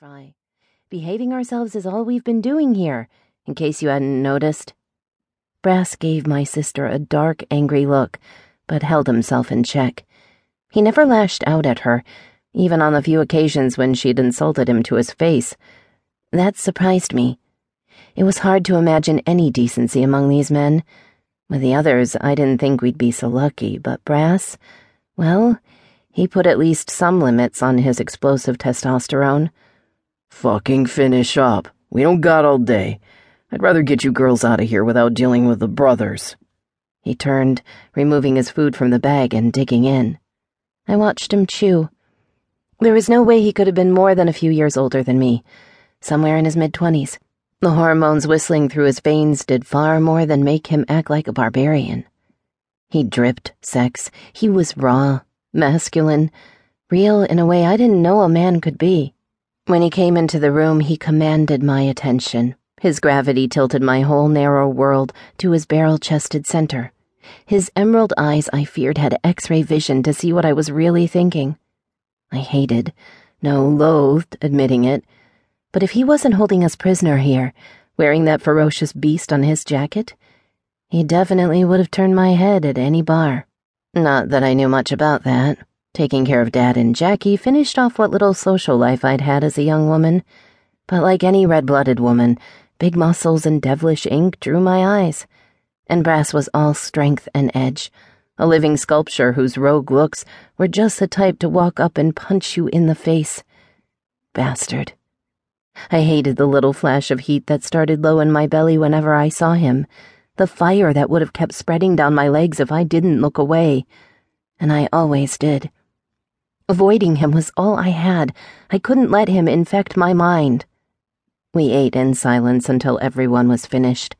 Fry. Behaving ourselves is all we've been doing here, in case you hadn't noticed. Brass gave my sister a dark, angry look, but held himself in check. He never lashed out at her, even on the few occasions when she'd insulted him to his face. That surprised me. It was hard to imagine any decency among these men. With the others, I didn't think we'd be so lucky, but Brass, well, he put at least some limits on his explosive testosterone. Fucking finish up. We don't got all day. I'd rather get you girls out of here without dealing with the brothers. He turned, removing his food from the bag and digging in. I watched him chew. There was no way he could have been more than a few years older than me, somewhere in his mid twenties. The hormones whistling through his veins did far more than make him act like a barbarian. He dripped sex. He was raw, masculine, real in a way I didn't know a man could be. When he came into the room, he commanded my attention. His gravity tilted my whole narrow world to his barrel chested center. His emerald eyes, I feared, had x ray vision to see what I was really thinking. I hated, no, loathed admitting it, but if he wasn't holding us prisoner here, wearing that ferocious beast on his jacket, he definitely would have turned my head at any bar. Not that I knew much about that. Taking care of Dad and Jackie finished off what little social life I'd had as a young woman. But like any red blooded woman, big muscles and devilish ink drew my eyes. And Brass was all strength and edge, a living sculpture whose rogue looks were just the type to walk up and punch you in the face. Bastard. I hated the little flash of heat that started low in my belly whenever I saw him the fire that would have kept spreading down my legs if I didn't look away. And I always did. Avoiding him was all I had. I couldn't let him infect my mind. We ate in silence until everyone was finished.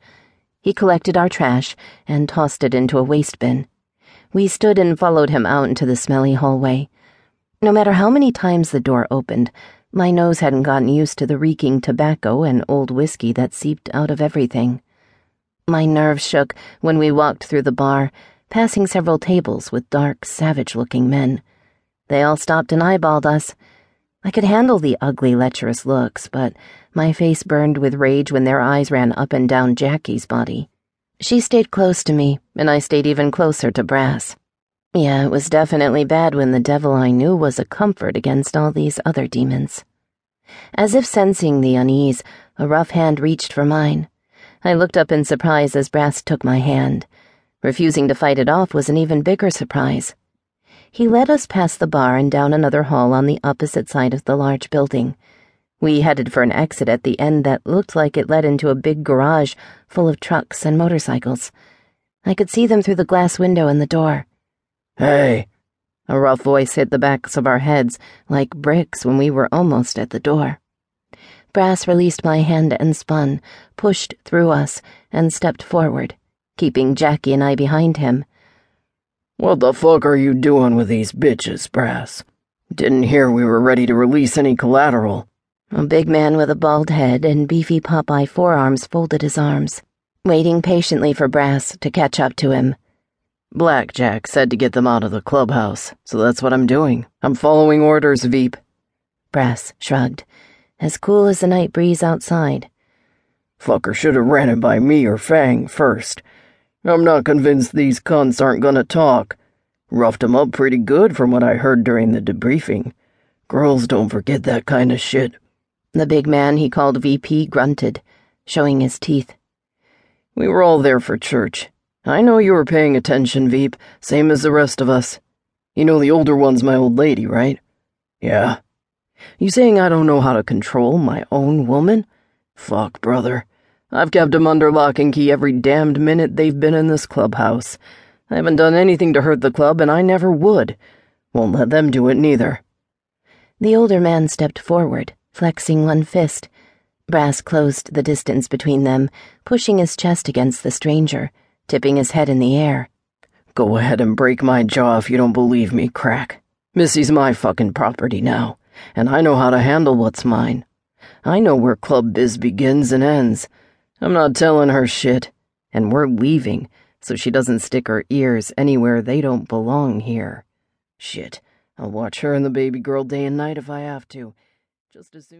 He collected our trash and tossed it into a waste bin. We stood and followed him out into the smelly hallway. No matter how many times the door opened, my nose hadn't gotten used to the reeking tobacco and old whiskey that seeped out of everything. My nerves shook when we walked through the bar, passing several tables with dark, savage looking men. They all stopped and eyeballed us. I could handle the ugly, lecherous looks, but my face burned with rage when their eyes ran up and down Jackie's body. She stayed close to me, and I stayed even closer to Brass. Yeah, it was definitely bad when the devil I knew was a comfort against all these other demons. As if sensing the unease, a rough hand reached for mine. I looked up in surprise as Brass took my hand. Refusing to fight it off was an even bigger surprise. He led us past the bar and down another hall on the opposite side of the large building. We headed for an exit at the end that looked like it led into a big garage full of trucks and motorcycles. I could see them through the glass window in the door. Hey! A rough voice hit the backs of our heads like bricks when we were almost at the door. Brass released my hand and spun, pushed through us, and stepped forward, keeping Jackie and I behind him. What the fuck are you doing with these bitches, Brass? Didn't hear we were ready to release any collateral. A big man with a bald head and beefy Popeye forearms folded his arms, waiting patiently for Brass to catch up to him. Blackjack said to get them out of the clubhouse, so that's what I'm doing. I'm following orders, Veep. Brass shrugged as cool as the night breeze outside. Fucker should have ran it by me or Fang first. I'm not convinced these cunts aren't gonna talk. Roughed 'em up pretty good from what I heard during the debriefing. Girls don't forget that kind of shit. The big man he called VP grunted, showing his teeth. We were all there for church. I know you were paying attention, Veep, same as the rest of us. You know the older one's my old lady, right? Yeah, you saying I don't know how to control my own woman? Fuck, brother. I've kept them under lock and key every damned minute they've been in this clubhouse. I haven't done anything to hurt the club, and I never would. Won't let them do it neither. The older man stepped forward, flexing one fist. Brass closed the distance between them, pushing his chest against the stranger, tipping his head in the air. Go ahead and break my jaw if you don't believe me, crack. Missy's my fucking property now and I know how to handle what's mine. I know where club biz begins and ends. I'm not telling her shit, and we're leaving so she doesn't stick her ears anywhere they don't belong here. Shit, I'll watch her and the baby girl day and night if I have to. Just as soon